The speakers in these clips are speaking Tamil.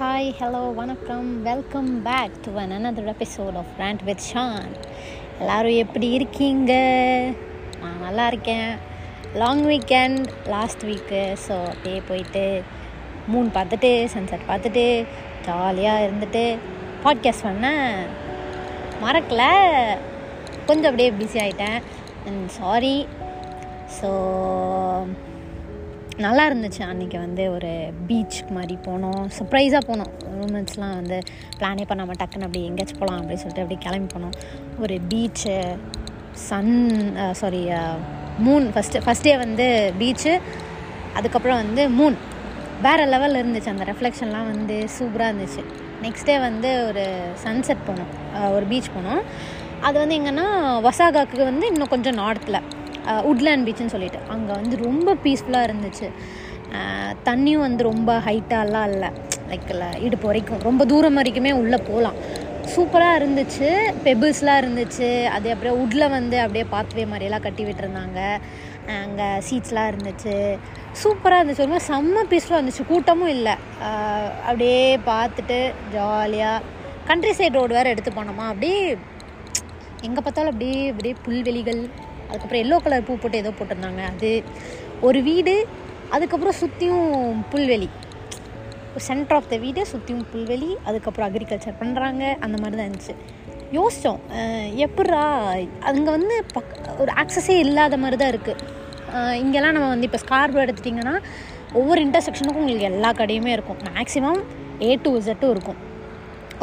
ஹாய் ஹலோ வணக்கம். Welcome back to an another episode of rant with Shan எல்லோரும் எப்படி இருக்கீங்க? நான் நல்லா இருக்கேன். Long weekend last week so அப்படியே போயிட்டு மூன் பார்த்துட்டு சன்செட் பார்த்துட்டு ஜாலியாக இருந்துட்டு பாட்காஸ்ட் பண்ணேன். மறக்கல. கொஞ்சம் அப்படியே பிஸி ஆகிட்டேன் அண்ட் சாரி ஸோ நல்லா இருந்துச்சு அன்றைக்கி வந்து ஒரு பீச் மாதிரி போனோம். சர்ப்ரைஸாக போனோம். ரூமெண்ட்ஸ்லாம் வந்து பிளானே பண்ணாமல் டக்குன்னு அப்படி எங்கேயாச்சும் போகலாம் அப்படின்னு சொல்லிட்டு அப்படி கிளம்பி போனோம். ஒரு beach sun sorry moon first first day வந்து பீச்சு அதுக்கப்புறம் வந்து மூன் வேறு லெவலில் இருந்துச்சு. அந்த ரெஃப்ளெக்ஷன்லாம் வந்து சூப்பராக இருந்துச்சு. நெக்ஸ்ட் டே வந்து ஒரு சன்செட் போனோம். ஒரு பீச் போனோம். அது வந்து எங்கன்னா வசாகாக்கு வந்து இன்னும் கொஞ்சம் நார்த்தில் உட்லேண்ட் பீச்சுன்னு சொல்லிட்டு. அங்கே வந்து ரொம்ப பீஸ்ஃபுல்லாக இருந்துச்சு. தண்ணியும் வந்து ரொம்ப ஹைட்டாலாம் இல்லை. லைக் இல்லை இடுப்பு வரைக்கும். ரொம்ப தூரம் வரைக்குமே உள்ளே போகலாம் சூப்பராக இருந்துச்சு. பெபிள்ஸ்லாம் இருந்துச்சு. அது அப்படியே உட்டில் வந்து அப்படியே பாத்வே மாதிரியெல்லாம் கட்டி விட்டுருந்தாங்க. அங்கே சீட்ஸ்லாம் இருந்துச்சு. சூப்பராக இருந்துச்சு. ஒரு மாதிரி செம்ம பீஸ்ஃபுல்லாக இருந்துச்சு. கூட்டமும் இல்லை. அப்படியே பார்த்துட்டு ஜாலியாக கண்ட்ரி சைட் ரோடு வேறு எடுத்து போனோமா? அப்படியே எங்கே பார்த்தாலும் அப்படியே அப்படியே புல்வெளிகள் அதுக்கப்புறம் எல்லோ கலர் பூ போட்டு ஏதோ போட்டிருந்தாங்க. அது ஒரு வீடு அதுக்கப்புறம் சுற்றியும் புல்வெளி. சென்டர் ஆஃப் த வீடு சுற்றியும் புல்வெளி அதுக்கப்புறம் அக்ரிகல்ச்சர் பண்ணுறாங்க அந்த மாதிரி தான் இருந்துச்சு யோசித்தோம் எப்பட்றா அங்கே வந்து பக் ஒரு ஆக்சஸே இல்லாத மாதிரி தான் இருக்குது இங்கெல்லாம் நம்ம வந்து இப்போ ஸ்கார்போ எடுத்துட்டிங்கன்னா ஒவ்வொரு இன்டர்செக்ஷனுக்கும் உங்களுக்கு எல்லா கடையுமே இருக்கும். மேக்ஸிமம் ஏ டு இசட்டும் இருக்கும்.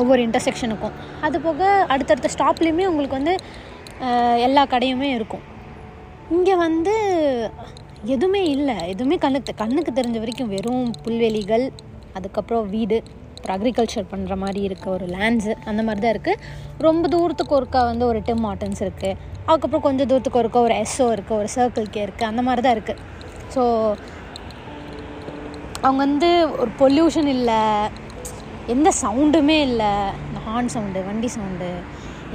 ஒவ்வொரு இன்டர்செக்ஷனுக்கும் அது போக அடுத்தடுத்த ஸ்டாப்லேயுமே உங்களுக்கு வந்து எல்லா கடையுமே இருக்கும். இங்கே வந்து எதுவுமே இல்லை. எதுவுமே கண்ணுக்கு கண்ணுக்கு தெரிஞ்ச வரைக்கும் வெறும் புல்வெளிகள் அதுக்கப்புறம் வீடு அப்புறம் அக்ரிகல்ச்சர் பண்ணுற மாதிரி இருக்க ஒரு லேண்ட்ஸு அந்த மாதிரி தான் இருக்குது ரொம்ப தூரத்துக்கு ஒருக்கா வந்து ஒரு டிம் மார்ட்டன்ஸ் இருக்குது அதுக்கப்புறம் கொஞ்சம் தூரத்துக்கு ஒருக்கா ஒரு எஸ்ஓ இருக்குது ஒரு சர்க்கிள் கே இருக்குது அந்த மாதிரி தான் இருக்குது ஸோ அவங்க வந்து ஒரு பொல்யூஷன் இல்லை எந்த சவுண்டுமே இல்லை. இந்த ஹார்ன் சவுண்டு வண்டி சவுண்டு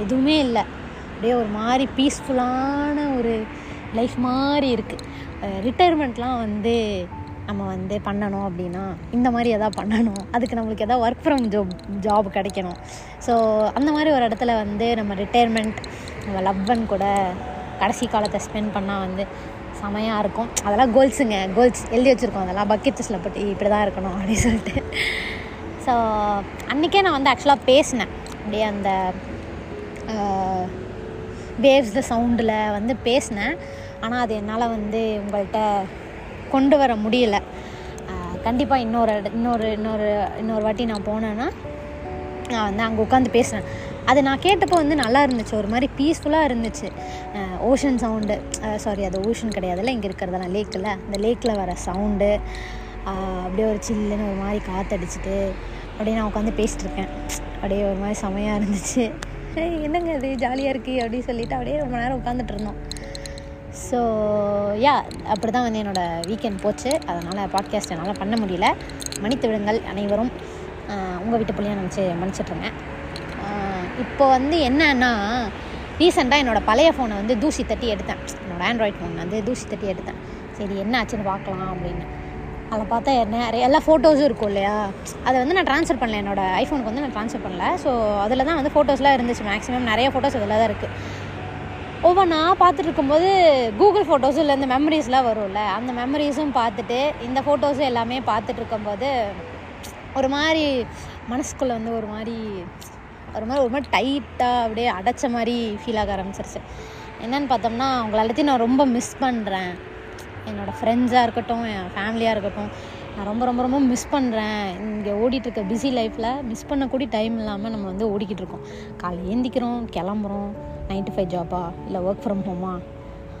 எதுவுமே இல்லை. அப்படியே ஒரு மாதிரி பீஸ்ஃபுல்லான ஒரு லைஃப் மாதிரி இருக்குது ரிட்டையர்மெண்ட்லாம் வந்து நம்ம வந்து பண்ணணும் அப்படின்னா இந்த மாதிரி எதாவது பண்ணணும். அதுக்கு நம்மளுக்கு எதாவது ஒர்க் ஃப்ரம் ஜாப் ஜாப் கிடைக்கணும். ஸோ அந்த மாதிரி ஒரு இடத்துல வந்து நம்ம ரிட்டையர்மெண்ட் நம்ம லவ்வன் கூட கடைசி காலத்தை ஸ்பெண்ட் பண்ணால் வந்து செமையாக இருக்கும். அதெல்லாம் கோல்ஸுங்க கோல்ஸ் எழுதி வச்சுருக்கோம். அதெல்லாம் பக்கெட் லிஸ்ட்டில் போட்டு இப்படி தான் இருக்கணும் அப்படின்னு சொல்லிட்டு. ஸோ அன்றைக்கே நான் வந்து ஆக்சுவலாக பேசினேன். அப்படியே அந்த வேவ்ஸ் சவுண்டில் வந்து பேசினேன். ஆனால் அது என்னால் வந்து உங்கள்கிட்ட கொண்டு வர முடியல. கண்டிப்பாக இன்னொரு இன்னொரு இன்னொரு இன்னொரு வாட்டி நான் போனேன்னா நான் வந்து அங்கே உட்காந்து பேசுகிறேன் அது நான் கேட்டப்போ வந்து நல்லா இருந்துச்சு. ஒரு மாதிரி பீஸ்ஃபுல்லாக இருந்துச்சு. ஓஷன் சவுண்டு சாரி அது ஓஷன் கிடையாதுல்ல இங்கே இருக்கிறதெல்லாம் லேக்கில் அந்த லேக்கில் வர சவுண்டு அப்படியே ஒரு சில்லுன்னு ஒரு மாதிரி காற்றடிச்சிட்டு அப்படியே நான் உட்காந்து பேசிட்டு இருக்கேன். அப்படியே ஒரு மாதிரி செமையாக இருந்துச்சு. என்னங்க அது ஜாலியாக இருக்குது அப்படின்னு சொல்லிட்டு அப்படியே ரொம்ப நேரம் உட்காந்துட்டு இருந்தோம். ஸோ யா அப்படி தான் வந்து என்னோடய வீக்கெண்ட் போச்சு. அதனால் பாட்காஸ்ட் என்னால் பண்ண முடியல. மன்னித்து விடுங்கள் அனைவரும். உங்கள் வீட்டு பிள்ளையாக நினச்சி மன்னிச்சிட்ருங்க இப்போ வந்து என்னன்னா ரீசெண்டாக என்னோடய பழைய ஃபோனை வந்து தூசி தட்டி எடுத்தேன். என்னோடய ஆண்ட்ராய்ட் ஃபோன் வந்து தூசி தட்டி எடுத்தேன். சரி என்ன ஆச்சுன்னு பார்க்கலாம் அப்படின்னு. அதில் பார்த்தா என்ன எல்லா ஃபோட்டோஸும் இருக்கும் இல்லையா? அதை வந்து நான் ட்ரான்ஸ்ஃபர் பண்ணல. என்னோடய ஐஃபோனுக்கு வந்து நான் ட்ரான்ஸ்ஃபர் பண்ணல. ஸோ அதில் தான் வந்து ஃபோட்டோஸ்லாம் இருந்துச்சு. மேக்ஸிமம் நிறைய ஃபோட்டோஸ் அதில் தான் இருக்குது ஒவ்வொன்றா பார்த்துட்டு இருக்கும்போது கூகுள் ஃபோட்டோஸும் இல்லை இந்த மெமரிஸ்லாம் வரும்ல அந்த மெமரிஸும் பார்த்துட்டு இந்த ஃபோட்டோஸும் எல்லாமே பார்த்துட்டு இருக்கும்போது ஒரு மாதிரி மனசுக்குள்ளே வந்து ஒரு மாதிரி ஒரு மாதிரி ஒரு மாதிரி டைட்டாக அப்படியே அடைச்ச மாதிரி ஃபீல் ஆக ஆரம்பிச்சிருச்சு. என்னென்னு பார்த்தோம்னா அவங்கள எல்லாத்தையும் நான் ரொம்ப மிஸ் பண்ணுறேன் என்னோடய ஃப்ரெண்ட்ஸாக இருக்கட்டும் என் ஃபேமிலியாக இருக்கட்டும் நான் ரொம்ப ரொம்ப ரொம்ப மிஸ் பண்ணுறேன் இங்கே ஓடிட்டுருக்க பிஸி லைஃப்பில் மிஸ் பண்ணக்கூடிய டைம் இல்லாமல் நம்ம வந்து ஓடிக்கிட்டு இருக்கோம் காலையில் ஏந்திக்கிறோம் கிளம்புறோம். நைன் டு ஃபைவ் ஜாபா இல்லை ஒர்க் ஃப்ரம் ஹோமா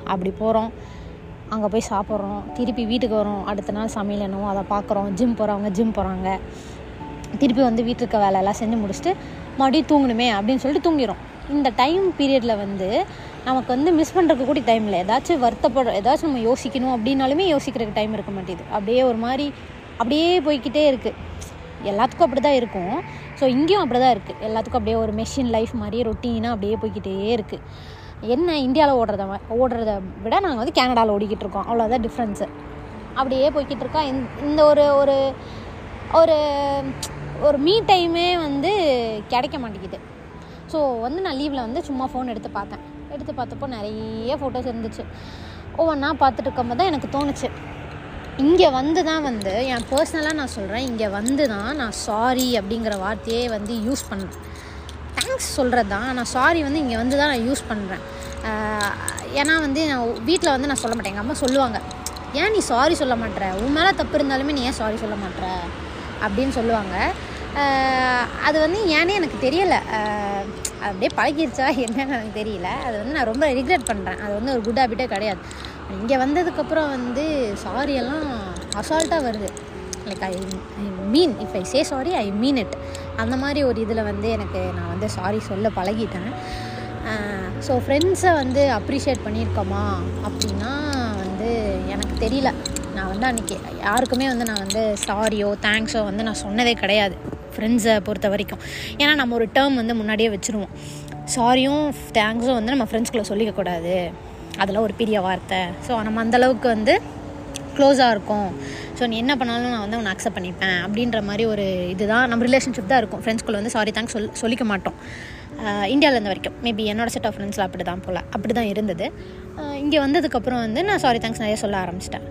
அப்படி போகிறோம் அங்கே போய் சாப்பிட்றோம். திருப்பி வீட்டுக்கு வரோம். அடுத்த நாள் சமையல் என்னவோ அதை பார்க்குறோம். ஜிம் போகிறவங்க ஜிம் போகிறாங்க திருப்பி வந்து வீட்டில் இருக்க வேலையெல்லாம் செஞ்சு முடிச்சுட்டு மறுபடியும் தூங்கணுமே அப்படின்னு சொல்லிட்டு தூங்கிடும் இந்த டைம் பீரியடில் வந்து நமக்கு வந்து மிஸ் பண்ணுறதுக்கு கூட டைம் இல்லை. ஏதாச்சும் வருத்தப்பட ஏதாச்சும் நம்ம யோசிக்கணும் அப்படின்னாலுமே யோசிக்கிறதுக்கு டைம் இருக்க மாட்டேது அப்படியே ஒரு மாதிரி அப்படியே போய்க்கிட்டே இருக்குது எல்லாத்துக்கும் அப்படி தான் இருக்கும். ஸோ இங்கேயும் அப்படி தான் இருக்குது எல்லாத்துக்கும் அப்படியே ஒரு மெஷின் லைஃப் மாதிரியே ரொட்டீனாக அப்படியே போய்க்கிட்டே இருக்குது என்ன இந்தியாவில் ஓடுறத ஓடுறத விட நாங்கள் வந்து கனடாவில் ஓடிக்கிட்டு இருக்கோம். அவ்வளோதான் டிஃப்ரென்ஸு அப்படியே போய்கிட்டு இருக்கோம். இந்த- இந்த ஒரு ஒரு ஒரு ஒரு மீ டைமே வந்து கிடைக்க மாட்டேங்குது. ஸோ வந்து நான் லீவில் வந்து சும்மா ஃபோன் எடுத்து பார்த்தேன். எடுத்து பார்த்தப்போ நிறைய ஃபோட்டோஸ் இருந்துச்சு. ஒவ்வொன்றா பார்த்துட்டு இருக்கும்போது தான் எனக்கு தோணுச்சு. இங்கே வந்து தான் வந்து என் பர்சனலாக நான் சொல்கிறேன் இங்கே வந்து தான் நான் சாரி அப்படிங்கிற வார்த்தையே வந்து யூஸ் பண்ணேன். தேங்க்ஸ் சொல்கிறது தான். நான் சாரி வந்து இங்கே வந்து தான் நான் யூஸ் பண்ணுறேன் ஏன்னா வந்து நான் வீட்டில் வந்து நான் சொல்ல மாட்டேன். எங்கள் அம்மா சொல்லுவாங்க ஏன் நீ சாரி சொல்ல மாட்டேற உன் மேலே தப்பு இருந்தாலுமே நீ ஏன் சாரி சொல்ல மாட்டேற அப்படின்னு சொல்லுவாங்க. அது வந்து ஏன்னே எனக்கு தெரியலை. அப்படியே பழகிருச்சா என்னன்னு எனக்கு தெரியல. அது வந்து நான் ரொம்ப ரிக்ரெட் பண்ணுறேன் அது வந்து ஒரு குட் ஹேபிட்டே கிடையாது. இங்கே வந்ததுக்கப்புறம் வந்து சாரி எல்லாம் அசால்ட்டாக வருது. Like I I mean if I say sorry I mean it அந்த மாதிரி ஒரு இதில் வந்து எனக்கு நான் வந்து சாரி சொல்ல பழகிட்டேன். ஸோ ஃப்ரெண்ட்ஸை வந்து அப்ரிஷியேட் பண்ணியிருக்கோமா அப்படின்னா வந்து எனக்கு தெரியல. நான் வந்து அன்றைக்கி யாருக்குமே வந்து நான் வந்து சாரியோ தேங்க்ஸோ வந்து நான் சொன்னதே கிடையாது. ஃப்ரெண்ட்ஸை பொறுத்த வரைக்கும். ஏன்னா நம்ம ஒரு டேர்ம் வந்து முன்னாடியே வச்சுருவோம். சாரியும் தேங்க்ஸும் வந்து நம்ம ஃப்ரெண்ட்ஸ்குள்ளே சொல்லிக்கக்கூடாது அதெல்லாம் ஒரு பெரிய வார்த்தை. ஸோ நம்ம அந்தளவுக்கு வந்து க்ளோஸாக இருக்கும். ஸோ நீ என்ன பண்ணாலும் நான் வந்து உன்னை அக்செப்ட் பண்ணிப்பேன். அப்படின்ற மாதிரி ஒரு இதுதான். நம்ம ரிலேஷன்ஷிப் தான் இருக்கும். ஃப்ரெண்ட்ஸ்குள்ளே வந்து சாரி தேங்க்ஸ் சொல் சொல்லிக்க மாட்டோம். இந்தியாவிலேருந்து வரைக்கும். மேபி என்னோட செட் ஆஃப் ஃப்ரெண்ட்ஸில் அப்படி தான் போல். அப்படி தான் இருந்தது இங்கே வந்ததுக்கப்புறம் வந்து நான் சாரி தேங்க்ஸ் நிறைய சொல்ல ஆரம்பிச்சிட்டேன்.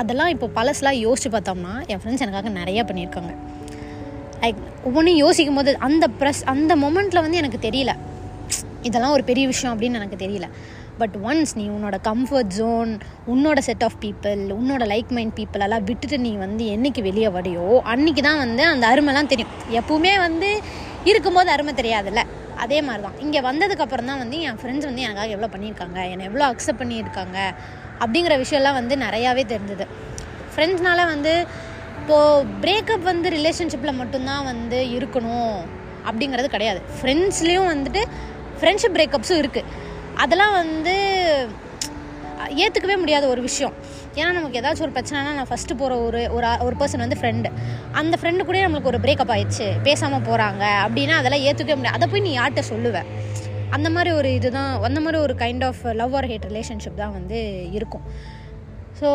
அதெல்லாம் இப்போ பழசெலாம் யோசிச்சு பார்த்தோம்னா என் ஃப்ரெண்ட்ஸ் எனக்காக நிறைய பண்ணியிருக்காங்க. லைக் ஒவ்வொன்றும் யோசிக்கும் போது அந்த ப்ரெஸ் அந்த மொமெண்ட்டில் வந்து எனக்கு தெரியல. இதெல்லாம் ஒரு பெரிய விஷயம் அப்படின்னு எனக்கு தெரியல. பட் ஒன்ஸ் நீ உன்னோட கம்ஃபர்ட் ஜோன் உன்னோட செட் ஆஃப் பீப்புள் உன்னோட லைக் மைண்ட் பீப்புள் எல்லாம் விட்டுட்டு நீ வந்து என்னைக்கு வெளியே வரையோ அன்னைக்கு தான் வந்து அந்த அருமைலாம் தெரியும். எப்பவுமே வந்து இருக்கும்போது அருமை தெரியாதுல்ல. அதே மாதிரி தான் இங்கே வந்ததுக்கப்புறம் தான் வந்து என் ஃப்ரெண்ட்ஸ் வந்து எனக்காக எவ்வளோ பண்ணியிருக்காங்க என்னை எவ்வளோ அக்செப்ட் பண்ணியிருக்காங்க அப்படிங்கிற விஷயம்லாம் வந்து நிறையாவே தெரிஞ்சுது. ஃப்ரெண்ட்ஸ்னால வந்து இப்போது பிரேக்கப் வந்து ரிலேஷன்ஷிப்பில் மட்டும்தான் வந்து இருக்கணும் அப்படிங்கிறது கிடையாது. ஃப்ரெண்ட்ஸ்லேயும் வந்துட்டு ஃப்ரெண்ட்ஷிப் பிரேக்கப்ஸும் இருக்குது அதெல்லாம் வந்து ஏற்றுக்கவே முடியாத ஒரு விஷயம். ஏன்னா நமக்கு ஏதாச்சும் ஒரு பிரச்சனைனா நான் ஃபஸ்ட்டு போகிற ஒரு ஒரு ஒரு பர்சன் வந்து ஃப்ரெண்டு அந்த ஃப்ரெண்டு கூட நம்மளுக்கு ஒரு பிரேக்கப் ஆயிடுச்சு. பேசாமல் போகிறாங்க அப்படின்னா அதெல்லாம் ஏற்றுக்கவே முடியாது. அதை போய் நீ யார்கிட்ட சொல்லுவ? அந்த மாதிரி ஒரு இதுதான் அந்த மாதிரி ஒரு kind of love or hate relationship தான் வந்து இருக்கும். ஸோ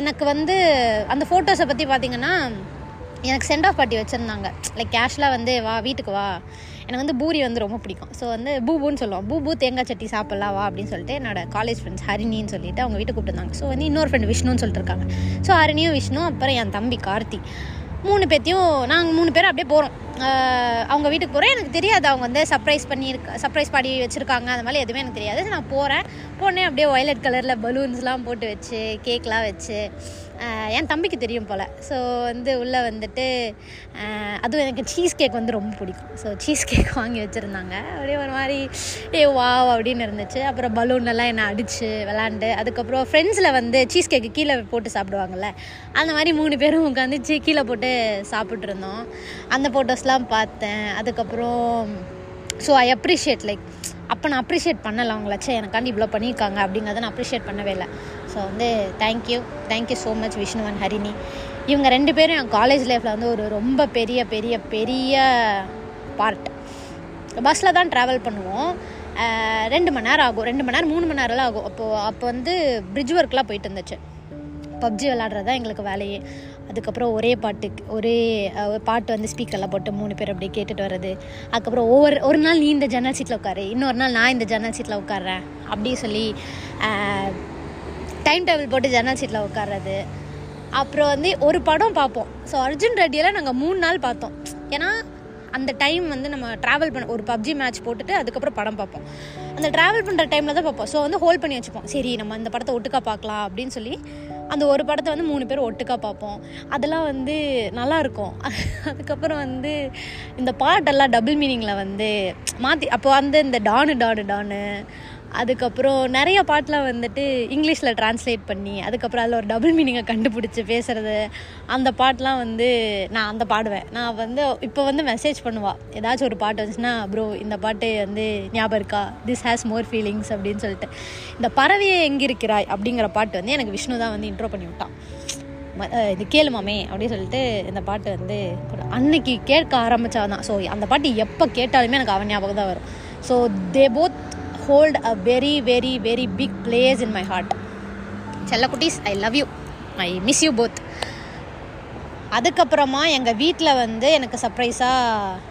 எனக்கு வந்து அந்த ஃபோட்டோஸை பற்றி பார்த்தீங்கன்னா எனக்கு சென்ட் ஆஃப் பார்ட்டி வச்சுருந்தாங்க. லைக் கேஷ்லாம் வந்து வா வீட்டுக்கு வா. எனக்கு வந்து பூரி வந்து ரொம்ப பிடிக்கும். ஸோ வந்து பூபூன்னு சொல்லுவோம். பூபு தேங்காய் சட்டி சாப்பிட்லாம் வா அப்படின்னு சொல்லிட்டு என்னோட காலேஜ் ஃப்ரெண்ட்ஸ் ஹரிணின்னு சொல்லிட்டு அவங்க வீட்டுக்கு கூப்பிட்டுருந்தாங்க. ஸோ வந்து இன்னொரு ஃப்ரெண்ட் விஷ்ணுன்னு சொல்லிட்டு இருக்காங்க. ஸோ ஹரிணியும் விஷ்ணு அப்புறம் என் தம்பி கார்த்தி. மூணு பேர்த்தையும் நாங்கள் மூணு பேரும் அப்படியே போகிறோம் அவங்க வீட்டுக்கு போகிறேன் எனக்கு தெரியாது அவங்க வந்து சர்ப்ரைஸ் பண்ணியிருக்க சர்ப்ரைஸ் பாடி வச்சுருக்காங்க. அந்த மாதிரி எதுவுமே எனக்கு தெரியாது. நான் போகிறேன் போனேன் அப்படியே ஒயலட் கலரில் பலூன்ஸ்லாம் போட்டு வச்சு கேக்லாம் வச்சு. என் தம்பிக்கு தெரியும் போல். ஸோ வந்து உள்ளே வந்துட்டு அதுவும் எனக்கு சீஸ் கேக் வந்து ரொம்ப பிடிக்கும். ஸோ சீஸ் கேக் வாங்கி வச்சுருந்தாங்க. அப்படியே ஒரு மாதிரி ஏ வா அப்படின்னு இருந்துச்சு. அப்புறம் பலூன்லாம் என்னை அடித்து விளாண்டு அதுக்கப்புறம் ஃப்ரெண்ட்ஸில் வந்து சீஸ் கேக்கு கீழே போட்டு சாப்பிடுவாங்கல்ல அந்த மாதிரி மூணு பேரும் உட்காந்து கீழே போட்டு சாப்பிட்ருந்தோம் அந்த ஃபோட்டோஸ்லாம் பார்த்தேன். அதுக்கப்புறம் ஸோ ஐ அப்ரிஷியேட் லைக் அப்போ நான் அப்ரிஷியேட் பண்ணலை அவங்கள. எனக்காண்டி இவ்வளோ பண்ணியிருக்காங்க அப்படிங்கிறத நான் அப்ரிஷியேட் பண்ணவே இல்லை. ஸோ வந்து thank you thank you so much Vishnu and Harini இவங்க ரெண்டு பேரும் என் காலேஜ் லைஃப்பில் வந்து ஒரு ரொம்ப பெரிய பெரிய பெரிய பார்ட் பஸ்ஸில் தான் ட்ராவல் பண்ணுவோம். ரெண்டு மணி நேரம் ஆகும். ரெண்டு மணி நேரம் மூணு மணி நேரம்லாம் ஆகும். அப்போது அப்போ வந்து பிரிட்ஜ் ஒர்க்லாம் போயிட்டு இருந்துச்சு. பப்ஜி விளாட்றது தான் எங்களுக்கு வேலையே. அதுக்கப்புறம் ஒரே பாட்டுக்கு ஒரே ஒரு பாட்டு வந்து ஸ்பீக்கரில் போட்டு மூணு பேர் அப்படியே கேட்டுட்டு வர்றது. அதுக்கப்புறம் ஒவ்வொரு ஒரு நாள் நீ இந்த ஜன்னல் சீட்டில் உட்காரு. இன்னொரு நாள் நான் இந்த ஜன்னல் சீட்டில் உட்கார்றேன். அப்படி சொல்லி டைம் டேபிள் போட்டு ஜன்னல் சீட்டில் உட்கார்றது அப்புறம் வந்து ஒரு படம் பார்ப்போம். ஸோ அர்ஜுன் ரெட்டியெல்லாம் நாங்கள் மூணு நாள் பார்த்தோம். ஏன்னா அந்த டைம் வந்து நம்ம ட்ராவல் பண்ண ஒரு பப்ஜி மேட்ச் போட்டுட்டு அதுக்கப்புறம் படம் பார்ப்போம். அந்த ட்ராவல் பண்ணுற டைமில் தான் பார்ப்போம். ஸோ வந்து ஹோல்ட் பண்ணி வச்சுப்போம். சரி நம்ம இந்த படத்தை ஒட்டுக்கா பார்க்கலாம் அப்படின்னு சொல்லி அந்த ஒரு படத்தை வந்து மூணு பேர் ஒட்டுக்கா பார்ப்போம். அதெல்லாம் வந்து நல்லா இருக்கும். அதுக்கப்புறம் வந்து இந்த பாட்டெல்லாம் டபுள் மீனிங்கில் வந்து மாற்றி அப்போ வந்து இந்த டானு டானு டானு அதுக்கப்புறம் நிறைய பாட்டெலாம் வந்துட்டு இங்கிலீஷில் ட்ரான்ஸ்லேட் பண்ணி அதுக்கப்புறம் அதில் ஒரு டபுள் மீனிங்கை கண்டுபிடிச்சி பேசுகிறது அந்த பாட்டெலாம் வந்து நான் அந்த பாடுவேன். நான் வந்து இப்போ வந்து மெசேஜ் பண்ணுவாள் ஏதாச்சும் ஒரு பாட்டு வந்துச்சுன்னா ப்ரோ இந்த பாட்டு வந்து ஞாபகம் இருக்கா? திஸ் ஹேஸ் மோர் ஃபீலிங்ஸ் அப்படின்னு சொல்லிட்டு. இந்த பறவையை எங்கே இருக்கிறாய் அப்படிங்கிற பாட்டு வந்து எனக்கு விஷ்ணு தான் வந்து இன்ட்ரோ பண்ணி விட்டான். இது கேளுமாமே அப்படின்னு சொல்லிட்டு இந்த பாட்டு வந்து அன்னைக்கு கேட்க ஆரம்பிச்சாதான். ஸோ அந்த பாட்டு எப்போ கேட்டாலுமே எனக்கு அவன் ஞாபகம் தான் வரும். So they both hold a very very very big place in my heart செல்லக்குட்டீஸ் I love you I miss you both அதுக்கப்புறமா எங்கள் வீட்டில் வந்து எனக்கு சர்ப்ரைஸாக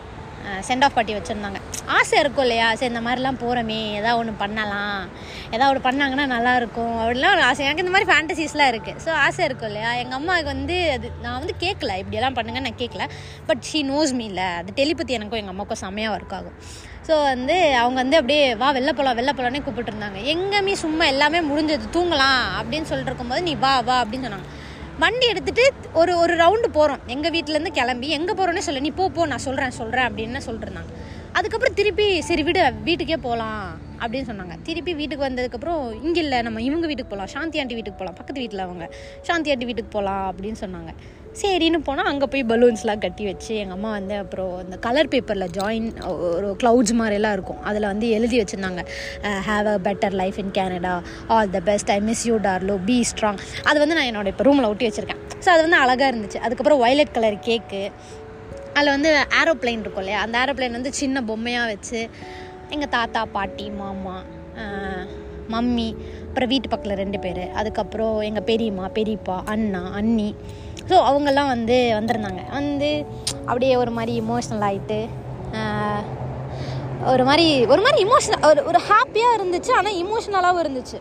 சென்ட் ஆஃப் பார்ட்டி வச்சுருந்தாங்க. ஆசை இருக்கும் இல்லையா? சரி இந்த மாதிரிலாம் போகிறோமே ஏதாவது ஒன்று பண்ணலாம். ஏதாவது ஒரு பண்ணாங்கன்னா நல்லாயிருக்கும் அப்படிலாம் ஒரு ஆசை. எனக்கு இந்த மாதிரி ஃபேண்டசிஸ்லாம் இருக்குது ஸோ ஆசை இருக்கும் இல்லையா? எங்கள் அம்மாவுக்கு வந்து அது நான் வந்து கேட்கல இப்படியெல்லாம் பண்ணுங்க நான் கேட்கல பட் ஷீ நோஸ் மீ இல்லை. அது டெலிபத்தி எனக்கும் எங்கள் அம்மாவுக்கும் செம்மையாக ஒர்க் ஆகும். ஸோ வந்து அவங்க வந்து அப்படியே வா வெளில போகலாம் வெளில போகலான்னே கூப்பிட்டுருந்தாங்க எங்கேயுமே சும்மா எல்லாமே முடிஞ்சது தூங்கலாம் அப்படின்னு சொல்லிட்டு இருக்கும்போது நீ வா வா அப்படின்னு சொன்னாங்க. வண்டி எடுத்துகிட்டு ஒரு ஒரு ரவுண்டு போகிறோம் எங்கள் வீட்டிலேருந்து கிளம்பி எங்கே போகிறோன்னே சொல்ல நீ போ போ நான் சொல்கிறேன் சொல்கிறேன் அப்படின்னு சொல்லிட்டுருந்தாங்க அதுக்கப்புறம் திருப்பி சரி விடு வீட்டுக்கே போகலாம் அப்படின்னு சொன்னாங்க. திருப்பி வீட்டுக்கு வந்ததுக்கப்புறம் இங்கே இல்லை நம்ம இவங்க வீட்டுக்கு போகலாம் சாந்தி ஆண்டி வீட்டுக்கு போகலாம் பக்கத்து வீட்டில் அவங்க சாந்தி ஆண்டி வீட்டுக்கு போகலாம் அப்படின்னு சொன்னாங்க. சரின்னு போனால் அங்கே போய் பலூன்ஸ்லாம் கட்டி வச்சு எங்கள் அம்மா வந்து அப்புறம் இந்த கலர் பேப்பரில் ஜாயின் ஒரு க்ளவுட்ஸ் மாதிரிலாம் இருக்கும். அதில் வந்து எழுதி வச்சுருந்தாங்க. Have a better life in Canada all the best I miss you டார்லோ be strong அது வந்து நான் என்னோட இப்போ ரூமில் ஒட்டி வச்சுருக்கேன். ஸோ அது வந்து அழகாக இருந்துச்சு. அதுக்கப்புறம் வயலட் கலர் கேக்கு அதில் வந்து ஏரோப்ளைன் இருக்கும் இல்லையா? அந்த ஏரோப்ளைன் வந்து சின்ன பொம்மையாக வச்சு எங்கள் தாத்தா பாட்டி மாமா uh, மம்மி அப்புறம் வீட்டு பக்கத்தில் ரெண்டு பேர். அதுக்கப்புறம் எங்கள் பெரியம்மா பெரியப்பா அண்ணா அண்ணி. ஸோ அவங்கெல்லாம் வந்து வந்திருந்தாங்க. வந்து அப்படியே ஒரு மாதிரி இமோஷ்னல் ஆகிட்டு ஒரு மாதிரி ஒரு மாதிரி இமோஷனல் ஒரு ஒரு ஹாப்பியாக இருந்துச்சு ஆனால் இமோஷ்னலாகவும் இருந்துச்சு.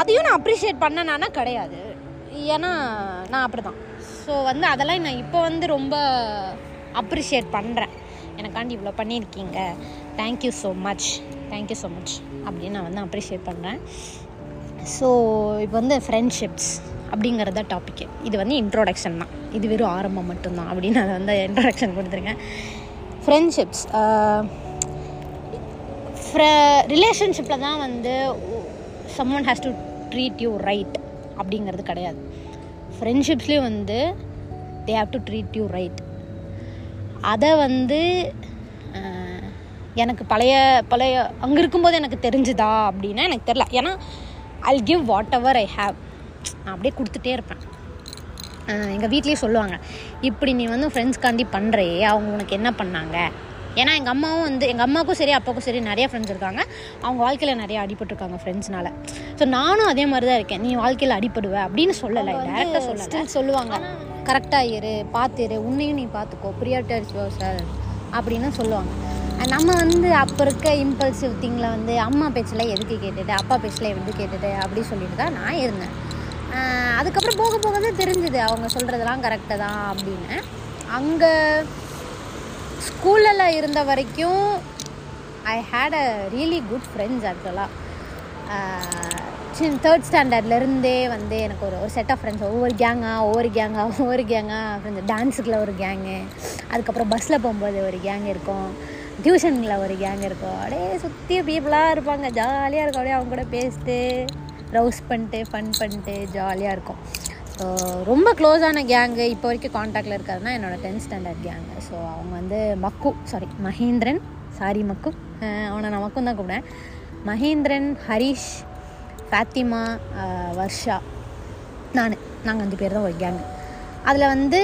அதையும் நான் அப்ரிஷியேட் பண்ணனானா கிடையாது. ஏன்னா நான் அப்படி தான் ஸோ வந்து அதெல்லாம் நான் இப்போ வந்து ரொம்ப அப்ரிஷியேட் பண்ணுறேன் எனக்காண்டி இவ்வளோ பண்ணியிருக்கீங்க. Thank you so much thank you so much அப்படின்னு நான் வந்து அப்ரிஷியேட் பண்ணுறேன் ஸோ இப்போ வந்து ஃப்ரெண்ட்ஷிப்ஸ் அப்படிங்கிறத டாபிக் இது வந்து இன்ட்ரோடக்ஷன் தான். இது வெறும் ஆரம்பம் மட்டும்தான். அப்படின்னு நான் வந்து இன்ட்ரோடக்ஷன் கொடுத்துருக்கேன். ஃப்ரெண்ட்ஷிப்ஸ் ரிலேஷன்ஷிப்பில் தான் வந்து someone has to treat you right அப்படிங்கிறது கிடையாது. ஃப்ரெண்ட்ஷிப்ஸ்லேயும் வந்து they have to treat you right அதை வந்து எனக்கு பழைய பழைய அங்கே இருக்கும்போது எனக்கு தெரிஞ்சுதா அப்படின்னா எனக்கு தெரில ஏன்னா I give whatever I have நான் அப்படியே கொடுத்துட்டே இருப்பேன். எங்கள் வீட்லேயே சொல்லுவாங்க இப்படி நீ வந்து ஃப்ரெண்ட்ஸ்காண்டி பண்ணுறே அவங்க உனக்கு என்ன பண்ணாங்க? ஏன்னா எங்கள் அம்மாவும் வந்து எங்கள் அம்மாவுக்கும் சரி அப்பாவுக்கும் சரி நிறைய ஃப்ரெண்ட்ஸ் இருக்காங்க. அவங்க வாழ்க்கையில் நிறைய அடிபட்டிருக்காங்க ஃப்ரெண்ட்ஸ்னால ஸோ நானும் அதே மாதிரி தான் இருக்கேன். நீ வாழ்க்கையில் அடிபடுவ? அப்படின்னு சொல்லலை டேரெக்டாக சொல்லலை. சொல்லுவாங்க கரெக்டாக இரு பார்த்து இரு உன்னையும் நீ பார்த்துக்கோ ப்ரியாரிட்டர்ஸ் சார் அப்படின்னு சொல்லுவாங்க. நம்ம வந்து அப்போ இருக்க இம்பல்சிவ் திங்கில் வந்து அம்மா பேச்சில் எதுக்கு கேட்டுட்டு? அப்பா பேச்சில் எதுக்கு கேட்டுட்டு? அப்படி சொல்லிட்டு தான் நான் இருந்தேன். அதுக்கப்புறம் போக போக தான் தெரிஞ்சுது அவங்க சொல்கிறதெல்லாம் கரெக்டு தான் அப்படின்னு. அங்கே ஸ்கூலில் இருந்த வரைக்கும் I had a really good friends ஆக்சுவலாக சின் தேர்ட் ஸ்டாண்டர்ட்லேருந்தே வந்து எனக்கு ஒரு ஒரு செட் ஆஃப் ஃப்ரெண்ட்ஸ் ஒவ்வொரு கேங்காக ஒவ்வொரு கேங்காக ஒவ்வொரு கேங்காக ஃப்ரெண்ட்ஸ் டான்ஸுக்குள்ள ஒரு கேங்கு அதுக்கப்புறம் பஸ்ஸில் போகும்போது ஒரு கேங் இருக்கும். டியூஷனில் ஒரு கேங் இருக்கும். அப்படியே சுற்றி பீப்புளாக இருப்பாங்க. ஜாலியாக இருக்கும். அப்படியே அவங்க கூட பேசிட்டு. ரவுஸ் பண்ணிட்டு ஃபன் பண்ணிட்டு ஜாலியாக இருக்கும். ஸோ ரொம்ப க்ளோஸான கேங்கு இப்போ வரைக்கும் காண்டாக்டில் இருக்காதுன்னா என்னோடய டென்த் ஸ்டாண்டர்ட் கேங்கு ஸோ அவங்க வந்து மக்கு சாரி மகேந்திரன் சாரி மக்கு. அவனை நான் மக்கும் தான் கூப்பிடுவேன். மகேந்திரன் ஹரிஷ் ஃபாத்திமா வர்ஷா நான். நாங்கள் அஞ்சு பேர் தான் ஒரு கேங்கு அதில் வந்து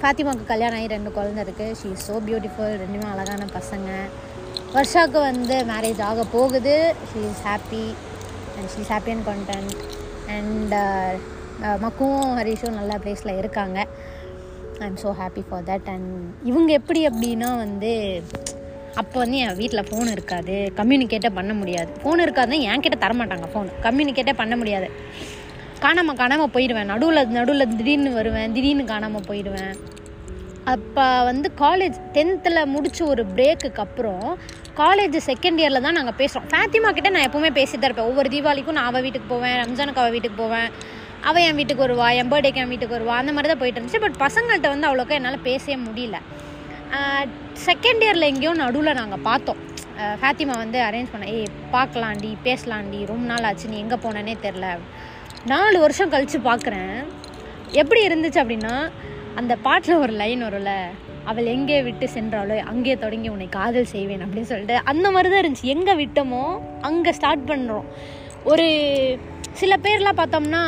ஃபாத்திமாவுக்கு கல்யாணம் ஆகி ரெண்டு குழந்த இருக்குது ஷீ இஸ் ஸோ பியூட்டிஃபுல் ரெண்டுமே அழகான பசங்க. வர்ஷாவுக்கு வந்து மேரேஜ் ஆக போகுது. She is happy and she's happy and content and மக்குவும் ஹரிஷும் நல்ல ப்ளேஸில் இருக்காங்க. I am so happy for that and இவங்க எப்படி அப்படின்னா வந்து அப்போ வந்து என் வீட்டில் ஃபோன் இருக்காது. கம்யூனிகேட்டே பண்ண முடியாது. ஃபோன் இருக்காதுன்னா என்கிட்ட தரமாட்டாங்க ஃபோன் கம்யூனிகேட்டே பண்ண முடியாது. காணாமல் காணாமல் போயிடுவேன். நடுவில் நடுவில் திடீர்னு வருவேன். திடீர்னு காணாமல் போயிடுவேன். அப்போ வந்து காலேஜ் டென்த்தில் முடித்த ஒரு பிரேக்குக்கு அப்புறம் காலேஜ் செகண்ட் இயரில் தான் நாங்கள் பேசுகிறோம் ஃபேத்திமா கிட்டே நான் எப்போவுமே பேசிட்டு தான் இருப்பேன். ஒவ்வொரு தீபாவளிக்கும் நான் அவள் வீட்டுக்கு போவேன் ரம்ஜானுக்கு அவள் வீட்டுக்கு போவேன். அவள் என் வீட்டுக்கு வருவா என் பர்த்டேக்கு என் வீட்டுக்கு வருவா அந்த மாதிரி தான் போயிட்டு இருந்துச்சு. பட் பசங்கள்கிட்ட வந்து அவ்வளோக்கா என்னால் பேசவே முடியல. செகண்ட் இயரில் எங்கேயோ நடுவில் நாங்கள் பார்த்தோம். ஃபாத்திமா ஃபேத்திமா வந்து அரேஞ்ச் பண்ண ஏய் பார்க்கலாண்டி பேசலாண்டி ரொம்ப நாள் ஆச்சு நீ எங்கே போனேனே தெரில நாலு வருஷம் கழித்து பார்க்குறேன். எப்படி இருந்துச்சு அப்படின்னா அந்த பாட்டில் ஒரு லைன் வரும்ல அவள் எங்கே விட்டு சென்றாலோ அங்கே தொடங்கி உன்னை காதல் செய்வேன் அப்படின்னு சொல்லிட்டு அந்த மாதிரி தான் இருந்துச்சு. எங்கே விட்டோமோ அங்கே ஸ்டார்ட் பண்ணுறோம் ஒரு சில பேர்லாம் பார்த்தோம்னா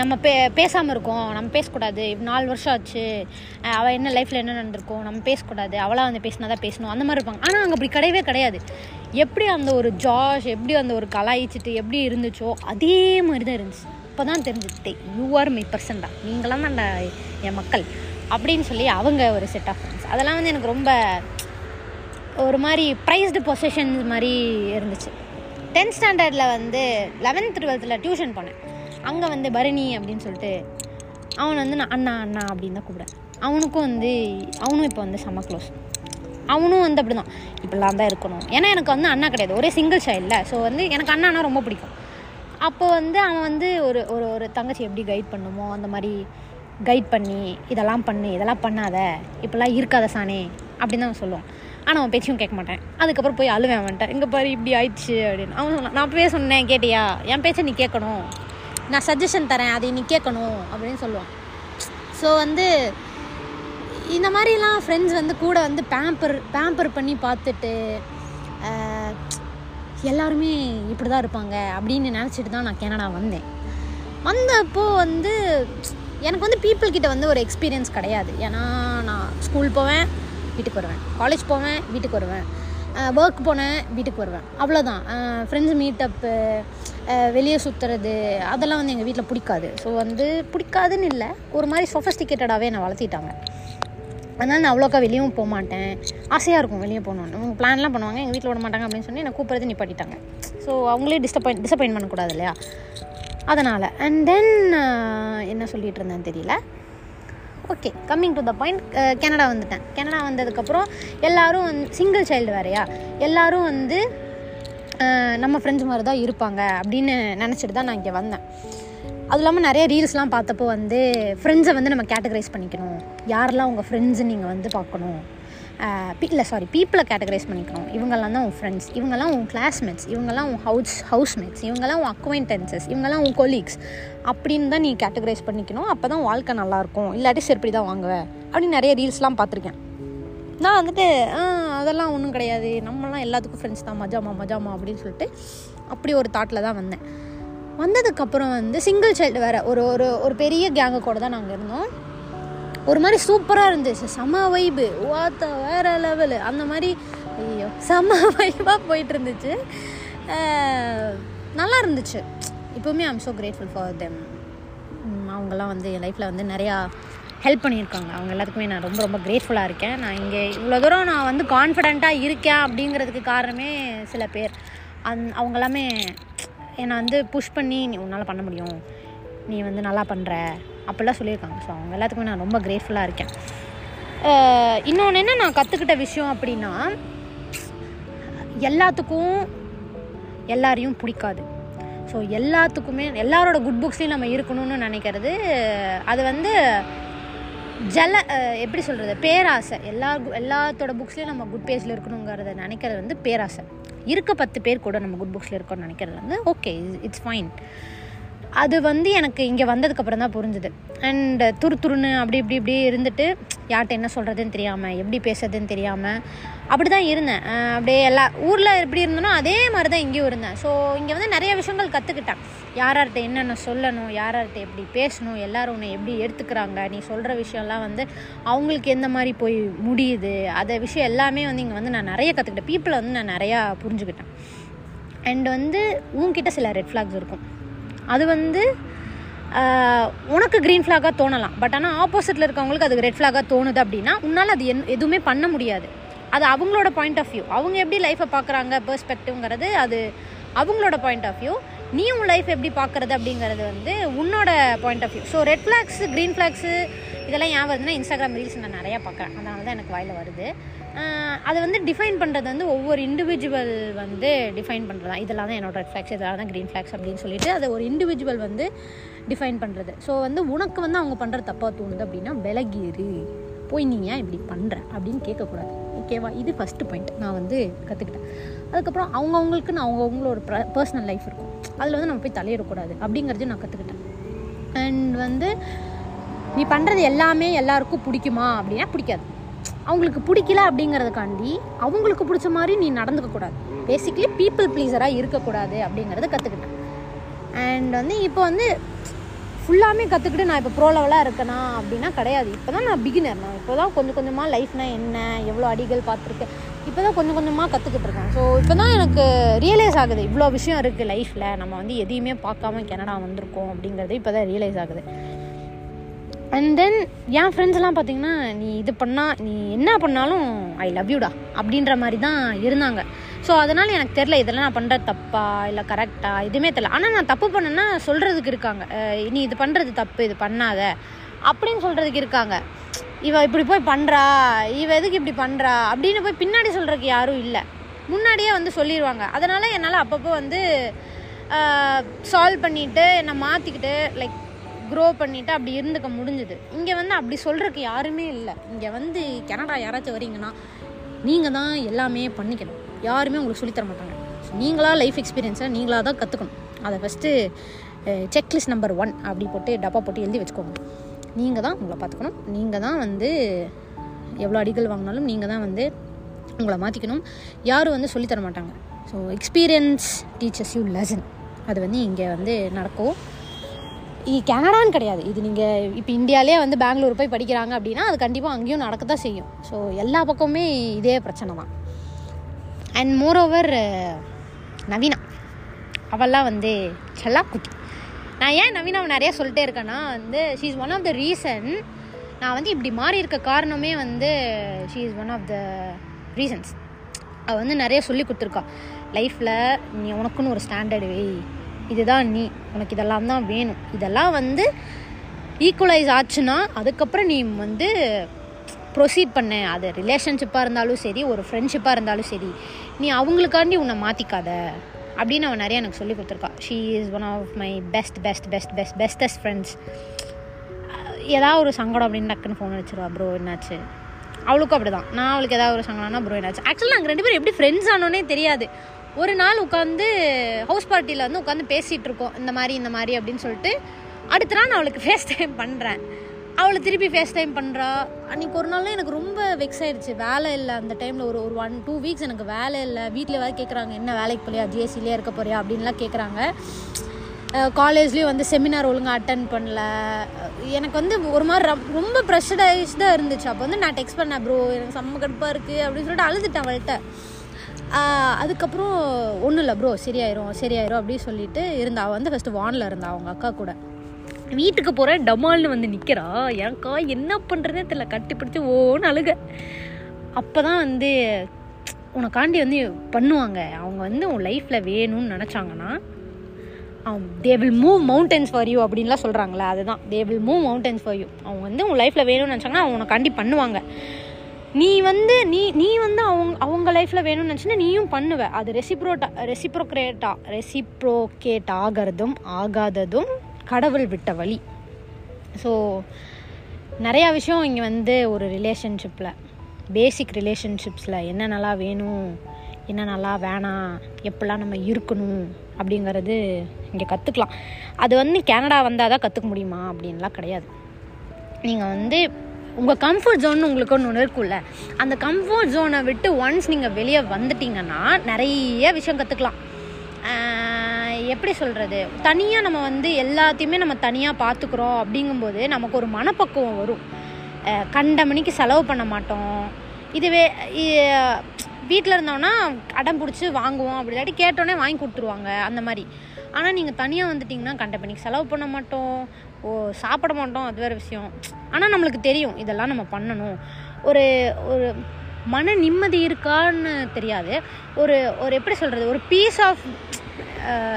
நம்ம பே பேசாமல் இருக்கோம். நம்ம பேசக்கூடாது. நாலு வருஷம் ஆச்சு. அவள் என்ன லைஃப்பில் என்ன நடந்திருக்கோம் நம்ம பேசக்கூடாது. அவளாக வந்து பேசினா தான் பேசணும். அந்த மாதிரி இருப்பாங்க. ஆனால் அங்கே அப்படி கிடையவே கிடையாது. எப்படி அந்த ஒரு ஜாஷ் எப்படி அந்த ஒரு கலாய்ச்சிட்டு எப்படி இருந்துச்சோ அதே மாதிரி தான் இருந்துச்சு இப்போ தான் தெரிஞ்சுட்டே யூ ஆர் பர்சன் தான் நீங்களாம் தான் என் மக்கள். அப்படின்னு சொல்லி அவங்க ஒரு செட் ஆஃப் ஃப்ரெண்ட்ஸ் அதெல்லாம் வந்து எனக்கு ரொம்ப ஒரு மாதிரி ப்ரைஸ்டு பொசிஷன்ஸ் மாதிரி இருந்துச்சு. டென்த் ஸ்டாண்டர்டில் வந்து லெவன்த் டுவெல்த்தில் டியூஷன் போனேன். அங்கே வந்து பரணி அப்படின்னு சொல்லிட்டு அவன் வந்து நான் அண்ணா அண்ணா அப்படின்னு தான் கூப்பிடுறேன். அவனுக்கும் வந்து அவனும் இப்போ வந்து செம்ம க்ளோஸ் அவனும் வந்து அப்படி தான் இப்படிலாம் தான் இருக்கணும். ஏன்னா எனக்கு வந்து அண்ணா கிடையாது. ஒரே சிங்கிள் சைல்டில் ஸோ வந்து எனக்கு அண்ணானா ரொம்ப பிடிக்கும். அப்போ வந்து அவன் வந்து ஒரு ஒரு ஒரு தங்கச்சி எப்படி கைட் பண்ணுமோ அந்த மாதிரி கைட் பண்ணி இதெல்லாம் பண்ணு இதெல்லாம் பண்ணாத. இப்படிலாம் இருக்காத சானே அப்படின்னு தான் அவன் சொல்லுவான். ஆனால் அவன் பேச்சையும் கேட்க மாட்டேன். அதுக்கப்புறம் போய் அழுவேன் வந்துட்டேன் இங்கே பாரு இப்படி ஆயிடுச்சு அப்படின்னு. அவன் சொன்னான் நான் அப்பவே சொன்னேன் கேட்டியா? என் பேச்சை நீ கேட்கணும். நான் சஜஷன் தரேன் அதை நீ கேட்கணும் அப்படின்னு சொல்லுவான். ஸோ வந்து இந்த மாதிரிலாம் ஃப்ரெண்ட்ஸ் வந்து கூட வந்து பேம்பர் பேம்பர் பண்ணி பார்த்துட்டு எல்லாருமே இப்படி தான் இருப்பாங்க அப்படின்னு நினச்சிட்டு தான் நான் கனடா வந்தேன். வந்தப்போ வந்து எனக்கு வந்து பீப்புள் கிட்ட வந்து ஒரு எக்ஸ்பீரியன்ஸ் கிடையாது. ஏன்னா நான் ஸ்கூல் போவேன் வீட்டுக்கு வருவேன். காலேஜ் போவேன் வீட்டுக்கு வருவேன். ஒர்க் போனேன் வீட்டுக்கு வருவேன். அவ்வளோதான் ஃப்ரெண்ட்ஸ் மீட்டப்பு வெளியே சுற்றுறது அதெல்லாம் வந்து எங்கள் வீட்டில் பிடிக்காது. ஸோ வந்து பிடிக்காதுன்னு இல்லை. ஒரு மாதிரி சொஃபஸ்டிகேட்டடாகவே என்னை வளர்த்திட்டாங்க. அதனால் நான் அவ்வளோக்கா வெளியும் போக மாட்டேன். ஆசையாக இருக்கும் வெளியே போகணுன்னு அவங்க பிளான்லாம் பண்ணுவாங்க எங்கள் வீட்டில் விட மாட்டாங்க அப்படின்னு சொல்லி என்னை கூப்பிட்றது நிப்பாட்டிட்டாங்க. ஸோ அவங்களே டிஸ்டப்பாயிண்ட் டிசப்பாயின்ட் பண்ணக்கூடாது இல்லையா? அதனால். அண்ட் தென் என்ன சொல்லிட்டு இருந்தேன்னு தெரியல okay coming to the point Canada வந்துட்டேன். கனடா வந்ததுக்கப்புறம் எல்லாரும் வந்து சிங்கிள் சைல்டு வேறையா? எல்லோரும் வந்து நம்ம ஃப்ரெண்ட்ஸ் மாதிரி தான் இருப்பாங்க அப்படின்னு நினச்சிட்டு தான் நான் இங்கே வந்தேன். அதுவும் இல்லாமல் நிறைய ரீல்ஸ்லாம் பார்த்தப்போ வந்து ஃப்ரெண்ட்ஸை வந்து நம்ம கேட்டகரைஸ் பண்ணிக்கணும். யாரெல்லாம் உங்கள் ஃப்ரெண்ட்ஸு நீங்கள் வந்து பார்க்கணும்? இல்லை சாரி பீப்புளை கேட்டகரைஸ் பண்ணிக்கணும். இவங்கெல்லாம் தான் உன் ஃப்ரெண்ட்ஸ் இவங்கெல்லாம் உன் கிளாஸ்மேட்ஸ் இவங்கெல்லாம் உன் ஹவுஸ் ஹவுஸ்மேட்ஸ் இவங்கெல்லாம் உன் அக்வைண்டன்சஸ் இவங்கெல்லாம் உன் கொலீக்ஸ் அப்படின்னு தான் நீ கேட்டகரைஸ் பண்ணிக்கணும். அப்போ தான் வாழ்க்கை நல்லாயிருக்கும் இல்லாட்டி செருப்படி தான் வாங்குவேன் அப்படின்னு நிறைய ரீல்ஸ்லாம் பார்த்துருக்கேன். நான் வந்துட்டு அதெல்லாம் ஒன்றும் கிடையாது. நம்மலாம் எல்லாத்துக்கும் ஃப்ரெண்ட்ஸ் தான். மஜாமா மஜாமா அப்படின்னு சொல்லிட்டு அப்படி ஒரு தாட்டில் தான் வந்தேன். வந்ததுக்கப்புறம் வந்து சிங்கிள் சைல்டு வேறு. ஒரு ஒரு ஒரு பெரிய கேங்கு கூட தான் நாங்கள் இருந்தோம். ஒரு மாதிரி சூப்பராக இருந்துச்சு. செம வைபு வாத்த வேற லெவலு அந்த மாதிரி ஐயோ செம வைபாக போயிட்டு இருந்துச்சு. நல்லா இருந்துச்சு. இப்போவுமே I'm so grateful for them அவங்கெல்லாம் வந்து என் லைஃப்பில் வந்து நிறையா ஹெல்ப் பண்ணியிருக்காங்க. அவங்க எல்லாத்துக்குமே நான் ரொம்ப ரொம்ப கிரேட்ஃபுல்லாக இருக்கேன். நான் இங்கே இவ்வளோ தூரம் நான் வந்து கான்ஃபிடெண்ட்டாக இருக்கேன் அப்படிங்கிறதுக்கு காரணமே சில பேர். அந் அவங்க எல்லாமே என்னை வந்து புஷ் பண்ணி நீ உன்னால் பண்ண முடியும். நீ வந்து நல்லா பண்ணுற அப்படிலாம் சொல்லியிருக்காங்க. ஸோ அவங்க எல்லாத்துக்குமே நான் ரொம்ப கிரேட்ஃபுல்லாக இருக்கேன். இன்னொன்று என்ன நான் கற்றுக்கிட்ட விஷயம் அப்படின்னா எல்லாத்துக்கும் எல்லாரையும் பிடிக்காது. ஸோ எல்லாத்துக்குமே எல்லாரோட குட் புக்ஸ்லேயும் நம்ம இருக்கணும்னு நினைக்கிறது அது வந்து ஜல எப்படி சொல்கிறது பேராசை. எல்லா எல்லாத்தோட புக்ஸ்லேயும் நம்ம குட் பேஜில் இருக்கணுங்கிறத நினைக்கிறது வந்து பேராசை. இருக்க பத்து பேர் கூட நம்ம குட் புக்ஸில் இருக்கோம்னு நினைக்கிறது வந்து ஓகே இட்ஸ் ஃபைன் அது வந்து எனக்கு இங்கே வந்ததுக்கப்புறம் தான் புரிஞ்சுது. அண்ட் துரு துருன்னு அப்படி இப்படி இப்படி இருந்துட்டு யார்கிட்ட என்ன சொல்கிறதுன்னு தெரியாமல் எப்படி பேசுறதுன்னு தெரியாமல் அப்படி தான் இருந்தேன் அப்படியே எல்லா ஊரில் எப்படி இருந்தனோ அதே மாதிரி தான் இங்கேயும் இருந்தேன். ஸோ இங்கே வந்து நிறைய விஷயங்கள் கற்றுக்கிட்டேன் யார்கிட்ட என்னென்ன சொல்லணும் யார்கிட்ட எப்படி பேசணும் எல்லோரும் உன்னை எப்படி எடுத்துக்கிறாங்க நீ சொல்கிற விஷயம்லாம் வந்து அவங்களுக்கு எந்த மாதிரி போய் முடியுது அதை விஷயம் எல்லாமே வந்து இங்கே வந்து நான் நிறைய கற்றுக்கிட்டேன் பீப்புளை வந்து நான் நிறையா புரிஞ்சுக்கிட்டேன். அண்ட் வந்து உங்ககிட்ட சில ரெட் ஃப்ளாக்ஸ் இருக்கும். அது வந்து உனக்கு க்ரீன் ஃப்ளாகாக தோணலாம். பட் ஆனால் ஆப்போசிட்டில் இருக்கவங்களுக்கு அது ரெட் ஃப்ளாகாக தோணுது அப்படின்னா உன்னால் அது என் எதுவுமே பண்ண முடியாது. அது அவங்களோட பாயிண்ட் ஆஃப் வியூ அவங்க எப்படி லைஃப்பை பார்க்குறாங்க பெர்ஸ்பெக்டிவ்ங்கிறது அது அவங்களோட பாயிண்ட் ஆஃப் வியூ நீ உன் லைஃப் எப்படி பார்க்குறது அப்படிங்கிறது வந்து உன்னோட point of view so red flags green flags இதெல்லாம் ஏன் வருதுன்னா இன்ஸ்டாகிராம் ரீல்ஸ் நான் நிறையா பார்க்குறேன் அதனால தான் எனக்கு வாயில் வருது. அதை வந்து டிஃபைன் பண்ணுறது வந்து ஒவ்வொரு இண்டிவிஜுவல் வந்து டிஃபைன் பண்ணுறது தான் இதெல்லாம் தான் என்னோட ரெட் ஃப்ளாக்ஸ் இதெல்லாம் தான் க்ரீன் ஃப்ளாக்ஸ் அப்படின்னு சொல்லிட்டு அதை ஒரு இண்டிவிஜுவல் வந்து டிஃபைன் பண்ணுறது ஸோ வந்து உனக்கு வந்து அவங்க பண்ணுற தப்பாக தோணுது அப்படின்னா விலகிரு போய் நீ ஏன் இப்படி பண்ணுற அப்படின்னு கேட்கக்கூடாது. ஓகேவா இது ஃபஸ்ட்டு பாயிண்ட் நான் வந்து கற்றுக்கிட்டேன் அதுக்கப்புறம் அவங்கவுங்களுக்குன்னு அவங்கவுங்களோட பர்சனல் லைஃப் இருக்கும். அதில் வந்து நம்ம போய் தலையிடக்கூடாது அப்படிங்கிறது நான் கற்றுக்கிட்டேன் அண்ட் வந்து நீ பண்ணுறது எல்லாமே எல்லாருக்கும் பிடிக்குமா? அப்படின்னா பிடிக்காது. அவங்களுக்கு பிடிக்கல அப்படிங்கிறதுக்காண்டி அவங்களுக்கு பிடிச்ச மாதிரி நீ நடந்துக்க கூடாது. பேசிக்கலி பீப்புள் ப்ளீஸராக இருக்கக்கூடாது அப்படிங்கிறத கற்றுக்கிட்டேன் அண்ட் வந்து இப்போ வந்து ஃபுல்லாமே கற்றுக்கிட்டு நான் இப்போ ப்ரோ லெவலாக இருக்கேனா அப்படின்னா கிடையாது. இப்போ தான் நான் பிகினர் நான் இப்போ தான் கொஞ்சம் கொஞ்சமாக லைஃப்னா என்ன எவ்வளோ அடிகள் பார்த்துருக்கேன். இப்போ தான் கொஞ்சம் கொஞ்சமாக கற்றுக்கிட்டு இருக்கேன். ஸோ இப்போ தான் எனக்கு ரியலைஸ் ஆகுது. இவ்வளோ விஷயம் இருக்குது லைஃப்பில் நம்ம வந்து எதையுமே பார்க்காம கனடா வந்திருக்கோம் அப்படிங்கிறது இப்போ தான் ரியலைஸ் ஆகுது. அண்ட் தென் என் ஃப்ரெண்ட்ஸ்லாம் பார்த்தீங்கன்னா நீ இது பண்ணால் நீ என்ன பண்ணாலும் ஐ லவ் யூடா அப்படின்ற மாதிரி தான் இருந்தாங்க. ஸோ அதனால் எனக்கு தெரில இதெல்லாம் நான் பண்ணுறது தப்பா இல்லை கரெக்டாக எதுவுமே தெரில ஆனால் நான் தப்பு பண்ணேன்னா சொல்கிறதுக்கு இருக்காங்க. நீ இது பண்ணுறது தப்பு இது பண்ணாத அப்படின்னு சொல்கிறதுக்கு இருக்காங்க. இவ இப்படி போய் பண்ணுறா இவ எதுக்கு இப்படி பண்ணுறா அப்படின்னு போய் பின்னாடி சொல்கிறதுக்கு யாரும் இல்லை. முன்னாடியே வந்து சொல்லிடுவாங்க அதனால் என்னால் அப்பப்போ வந்து சால்வ் பண்ணிவிட்டு என்னை மாற்றிக்கிட்டு லைக் க்ரோ பண்ணிவிட்டு அப்படி இருந்துக்க முடிஞ்சுது. இங்கே வந்து அப்படி சொல்கிறதுக்கு யாருமே இல்லை. இங்கே வந்து கனடா யாராச்சும் வரீங்கன்னா நீங்கள் தான் எல்லாமே பண்ணிக்கணும். யாருமே உங்களுக்கு சொல்லித்தர மாட்டாங்க. நீங்களாக நீங்களா லைஃப் எக்ஸ்பீரியன்ஸை நீங்களாக தான் கற்றுக்கணும் அதை ஃபஸ்ட்டு செக்லிஸ்ட் நம்பர் ஒன் அப்படி போட்டு டப்பா போட்டு எழுதி வச்சுக்கோங்க. நீங்கள் தான் உங்களை பார்த்துக்கணும். நீங்கள் தான் வந்து எவ்வளோ அடிகள் வாங்கினாலும் நீங்கள் தான் வந்து உங்களை மாற்றிக்கணும் யாரும் வந்து சொல்லித்தர மாட்டாங்க. So experience teachers you lesson அது வந்து இங்கே வந்து நடக்கும். கனடான்னு கிடையாது. இது நீங்கள் இப்போ இந்தியாவிலே வந்து பெங்களூர் போய் படிக்கிறாங்க அப்படின்னா அது கண்டிப்பாக அங்கேயும் நடக்க தான் செய்யும். ஸோ எல்லா பக்கமுமே இதே பிரச்சனை தான். And moreover Naveena. அவெல்லாம் வந்து செல்லாக்குட்டி. நான் ஏன் நவீனாவை நிறைய சொல்லிட்டே இருக்கேன்னா வந்து she is one of the reason நான் வந்து இப்படி மாறி இருக்க காரணமே வந்து she is one of the reasons அவள் வந்து நிறைய சொல்லி கொடுத்துருக்கா. லைஃப்பில் நீ உனக்குன்னு ஒரு ஸ்டாண்டர்டு வை. இதுதான் நீ. உனக்கு இதெல்லாம் தான் வேணும். இதெல்லாம் வந்து ஈக்குவலைஸ் ஆச்சுன்னா அதுக்கப்புறம் நீ வந்து ப்ரொசீட் பண்ண. அது ரிலேஷன்ஷிப்பாக இருந்தாலும் சரி ஒரு ஃப்ரெண்ட்ஷிப்பாக இருந்தாலும் சரி நீ அவங்களுக்காண்டி உன்னை மாற்றிக்காத அப்படின்னு அவன் நிறைய எனக்கு சொல்லி கொடுத்துருக்கா. She is one of my best best best best bestest friends ஏதாவது ஒரு சங்கடம் அப்படின்னு டக்குன்னு ஃபோன் வச்சிருவா ப்ரோ என்னாச்சு? அவளுக்கும் அப்படி தான் நான் அவளுக்கு ஏதாவது ஒரு சங்கடம்னா ப்ரோ என்னாச்சு? ஆக்சுவலாக நாங்கள் ரெண்டு பேரும் எப்படி ஃப்ரெண்ட்ஸ் ஆனோன்னே தெரியாது. ஒரு நாள் உட்காந்து ஹவுஸ் பார்ட்டியில் வந்து உட்காந்து பேசிகிட்டு இருக்கோம். இந்த மாதிரி இந்த மாதிரி அப்படின்னு சொல்லிட்டு அடுத்த நாள் நான் அவளுக்கு ஃபேஸ் டைம் பண்ணுறேன் அவளை திருப்பி ஃபேஸ் டைம் பண்ணுறா அன்றைக்கி ஒரு நாள் எனக்கு ரொம்ப வெக்ஸ் ஆயிடுச்சு வேலை இல்லை அந்த டைமில் ஒரு ஒரு ஒன் டூ வீக்ஸ் எனக்கு வேலை இல்லை. வீட்டில் வேறு கேட்குறாங்க என்ன வேலைக்கு போகலையா ஜிஎஸ்சிலே இருக்க போறியா? அப்படின்லாம் கேட்குறாங்க காலேஜ்லேயும் வந்து செமினார் ஒழுங்காக அட்டன் பண்ணல. எனக்கு வந்து ஒரு மாதிரி ரம்- ரொம்ப ப்ரெஷரைஸ்டாக இருந்துச்சு. அப்போ வந்து நான் டெக்ஸ்ட் பண்ணேன் ப்ரோ எனக்கு செம்ம கடுப்பாக இருக்குது அப்படின்னு சொல்லிட்டு அழுதுட்டேன் அவள்கிட்ட. அதுக்கப்புறம் ஒன்றும் இல்லை ப்ரோ சரியாயிரும் சரியாயிரும் அப்படின்னு சொல்லிட்டு இருந்தா அவள் வந்து ஃபஸ்ட்டு வானில் இருந்தா அவங்க அக்கா கூட. வீட்டுக்கு போகிறேன் டமால்னு வந்து நிற்கிறா எனக்கா என்ன பண்ணுறதே தெரியல கட்டிப்பிடிச்சி ஓன்னு அழுக. அப்போ தான் வந்து உனக்காண்டி வந்து பண்ணுவாங்க. அவங்க வந்து உன் லைஃப்பில் வேணும்னு நினச்சாங்கன்னா they will move mountains for you அப்படின்லாம் சொல்கிறாங்களே அதுதான். They will move mountains for you அவங்க வந்து உன் லைஃப்பில் வேணும்னு நினச்சாங்கன்னா அவங்க உனக்காண்டி பண்ணுவாங்க. நீ வந்து நீ நீ வந்து அவங்க அவங்க லைஃப்பில் வேணும்னு நினச்சினா நீயும் பண்ணுவ. அது ரெசிப்ரோட்டா ரெசிப்ரோக்ரேட்டா ரெசிப்ரோகேட் ஆகிறதும் ஆகாததும் கடவுள் விட்ட வழி. ஸோ நிறையா விஷயம் இங்கே வந்து ஒரு ரிலேஷன்ஷிப்பில் பேசிக் ரிலேஷன்ஷிப்ஸில் என்ன நல்லா வேணும் என்ன நல்லா வேணாம் எப்படிலாம் நம்ம இருக்கணும் அப்படிங்கிறது இங்கே கற்றுக்கலாம் அது வந்து கேனடா வந்தால் தான் கற்றுக்க முடியுமா? அப்படின்லாம் கிடையாது. நீங்கள் வந்து உங்கள் கம்ஃபர்ட் ஜோன் உங்களுக்கு ஒன்று ஒன்று இருக்கும்ல. அந்த கம்ஃபர்ட் ஜோனை விட்டு ஒன்ஸ் நீங்கள் வெளியே வந்துட்டீங்கன்னா நிறைய விஷயம் கற்றுக்கலாம் எப்படி சொல்கிறது தனியாக நம்ம வந்து எல்லாத்தையுமே நம்ம தனியாக பார்த்துக்குறோம் அப்படிங்கும்போது நமக்கு ஒரு மனப்பக்குவம் வரும். கண்ட மணிக்கு செலவு பண்ண மாட்டோம். இதுவே வீட்டில் இருந்தோம்னா அடம் பிடிச்சி வாங்குவோம். அப்படி இல்லாட்டி கேட்டோன்னே வாங்கி கொடுத்துருவாங்க அந்த மாதிரி. ஆனால் நீங்கள் தனியாக வந்துட்டிங்கன்னா கண்ட மணிக்கு செலவு பண்ண மாட்டோம். ஓ சாப்பிட மாட்டோம் அது வேறு விஷயம். ஆனால் நம்மளுக்கு தெரியும் இதெல்லாம் நம்ம பண்ணணும். ஒரு ஒரு மன நிம்மதி இருக்கான்னு தெரியாது. ஒரு ஒரு எப்படி சொல்கிறது ஒரு பீஸ் ஆஃப்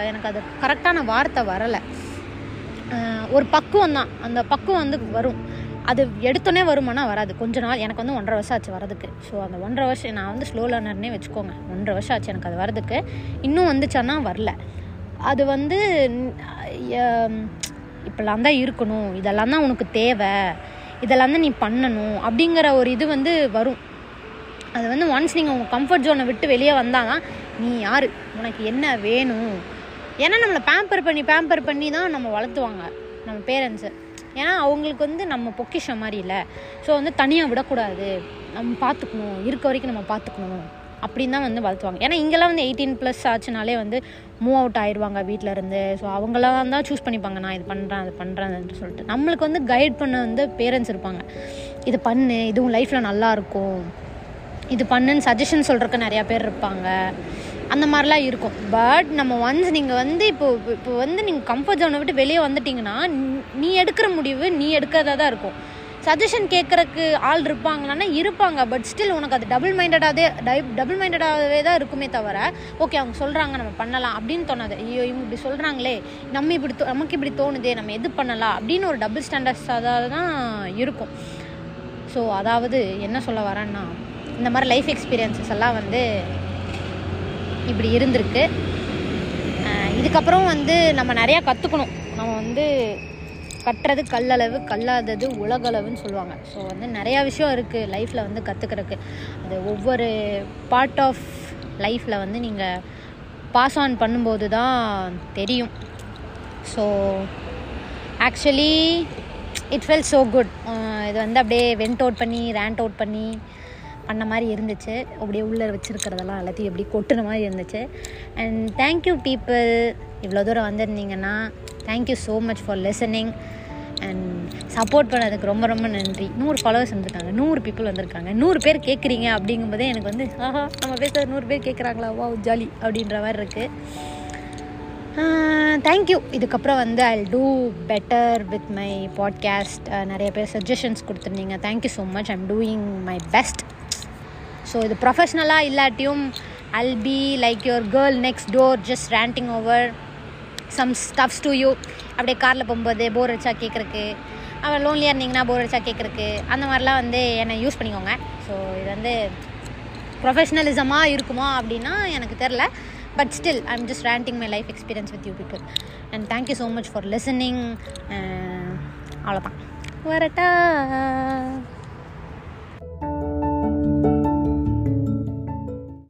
எனக்கு அது கரெக்டான வார்த்தை வரலை. ஒரு பக்குவம் தான். அந்த பக்குவம் வந்து வரும். அது எடுத்தோன்னே வருமானா வராது. கொஞ்ச நாள் எனக்கு வந்து ஒன்றரை வருஷம் ஆச்சு வரதுக்கு ஸோ அந்த ஒன்றரை வருஷம் நான் வந்து ஸ்லோ லேர்னர்னே வச்சுக்கோங்க. ஒன்றரை வருஷம் ஆச்சு எனக்கு அது வரதுக்கு இன்னும் வந்துச்சான்னா வரல. அது வந்து இப்படிலாம் தான் இருக்கணும். இதெல்லாம் தான் உனக்கு தேவை. இதெல்லாம் தான் நீ பண்ணணும் அப்படிங்கிற ஒரு இது வந்து வரும். அது வந்து ஒன்ஸ் நீங்கள் உங்கள் கம்ஃபர்ட் ஜோனை விட்டு வெளியே வந்தால் தான் நீ யார்? உனக்கு என்ன வேணும்? ஏன்னா நம்மளை பேம்பர் பண்ணி பேம்பர் பண்ணி தான் நம்ம வளர்த்துவாங்க நம்ம பேரண்ட்ஸு ஏன்னா அவங்களுக்கு வந்து நம்ம பொக்கிஷம் மாதிரி இல்லை. ஸோ வந்து தனியாக விடக்கூடாது. நம்ம பார்த்துக்கணும் இருக்க வரைக்கும் நம்ம பார்த்துக்கணும் அப்படின்னு தான் வந்து வளர்த்துவாங்க. ஏன்னா இங்கெல்லாம் வந்து எயிட்டீன் ப்ளஸ் ஆச்சுனாலே வந்து மூவ் அவுட் ஆயிடுவாங்க வீட்டில் இருந்து ஸோ அவங்களாம் தான் சூஸ் பண்ணிப்பாங்க நான் இது பண்ணுறேன் அது பண்ணுறேன் சொல்லிட்டு. நம்மளுக்கு வந்து கைட் பண்ண வந்து பேரண்ட்ஸ் இருப்பாங்க. இது பண்ணு இதுவும் லைஃப்பில் நல்லா இருக்கும். இது பண்ணுன்னு சஜஷன் சொல்கிறக்கு நிறையா பேர் இருப்பாங்க. அந்த மாதிரிலாம் இருக்கும். பட் நம்ம ஒன்ஸ் நீங்கள் வந்து இப்போ இப்போ வந்து நீங்கள் கம்ஃபர்ட் ஜோனை விட்டு வெளியே வந்துட்டிங்கன்னா நீ- நீ எடுக்கிற முடிவு நீ எடுக்கிறதா தான் இருக்கும். சஜஷன் கேட்குறக்கு ஆள் இருப்பாங்களான்னா இருப்பாங்க பட் ஸ்டில் உனக்கு அது டபுள் மைண்டடாகவே டபுள் மைண்டடாகவே தான் இருக்குமே தவிர ஓகே அவங்க சொல்கிறாங்க நம்ம பண்ணலாம் அப்படின்னு தோணாது. ஐயோ இவங்க இப்படி சொல்கிறாங்களே நம்ம இப்படி தோ- நமக்கு இப்படி தோணுதே நம்ம எது பண்ணலாம் அப்படின்னு ஒரு டபுள் ஸ்டாண்டர்ட்ஸாக தான் இருக்கும். ஸோ அதாவது என்ன சொல்ல வரேன்னா இந்த மாதிரி லைஃப் எக்ஸ்பீரியன்ஸஸ் எல்லாம் வந்து இப்படி இருந்திருக்கு. இதுக்கப்புறம் வந்து நம்ம நிறையா கற்றுக்கணும் நம்ம வந்து கட்டுறது கல்லளவு கல்லாதது உலகளவுன்னு சொல்லுவாங்க. ஸோ வந்து நிறையா விஷயம் இருக்குது லைஃப்பில் வந்து கற்றுக்கிறதுக்கு அது ஒவ்வொரு பார்ட் ஆஃப் லைஃப்பில் வந்து நீங்கள் பாஸ் ஆன் பண்ணும்போது தான் தெரியும். So actually it felt so good இது வந்து அப்படியே வெண்ட் அவுட் பண்ணி ரேண்ட் அவுட் பண்ணி பண்ண மாதிரி இருந்துச்சு. அப்படியே உள்ளே வச்சுருக்கிறதெல்லாம் எல்லாத்தையும் எப்படி கொட்டுன மாதிரி இருந்துச்சு. அண்ட் தேங்க்யூ பீப்புள் இவ்வளோ தூரம் வந்திருந்தீங்கன்னா thank you so much for listening and support பண்ணதுக்கு ரொம்ப ரொம்ப நன்றி. நூறு ஃபாலோவர்ஸ் வந்திருக்காங்க. நூறு பீப்புள் வந்திருக்காங்க. நூறு பேர் கேட்குறீங்க அப்படிங்கும்போதே எனக்கு வந்து ஆஹா நம்ம பேசுறது நூறு பேர் கேட்குறாங்களா வா ஜாலி அப்படின்ற மாதிரி இருக்குது தேங்க்யூ இதுக்கப்புறம் வந்து I do better with my podcast நிறைய பேர் சஜஷன்ஸ் கொடுத்துருந்தீங்க. Thank you so much I'm doing my best so இது ப்ரொஃபஷ்னலாக இல்லாட்டியும் I'll be like your girl next door just ranting over some stuffs to you அப்படியே காரில் போகும்போது போர் அடிச்சா கேட்குறக்கு அவன் லோன்லியாக இருந்தீங்கன்னா போர் அடிச்சா கேட்குறக்கு அந்த மாதிரிலாம் வந்து என்னை யூஸ் பண்ணிக்கோங்க. ஸோ இது வந்து ப்ரொஃபஷ்னலிசமாக இருக்குமா அப்படின்னா எனக்கு தெரில but still I am just ranting my life experience with you people and thank you so much for listening அவ்வளோதான் வரட்டா.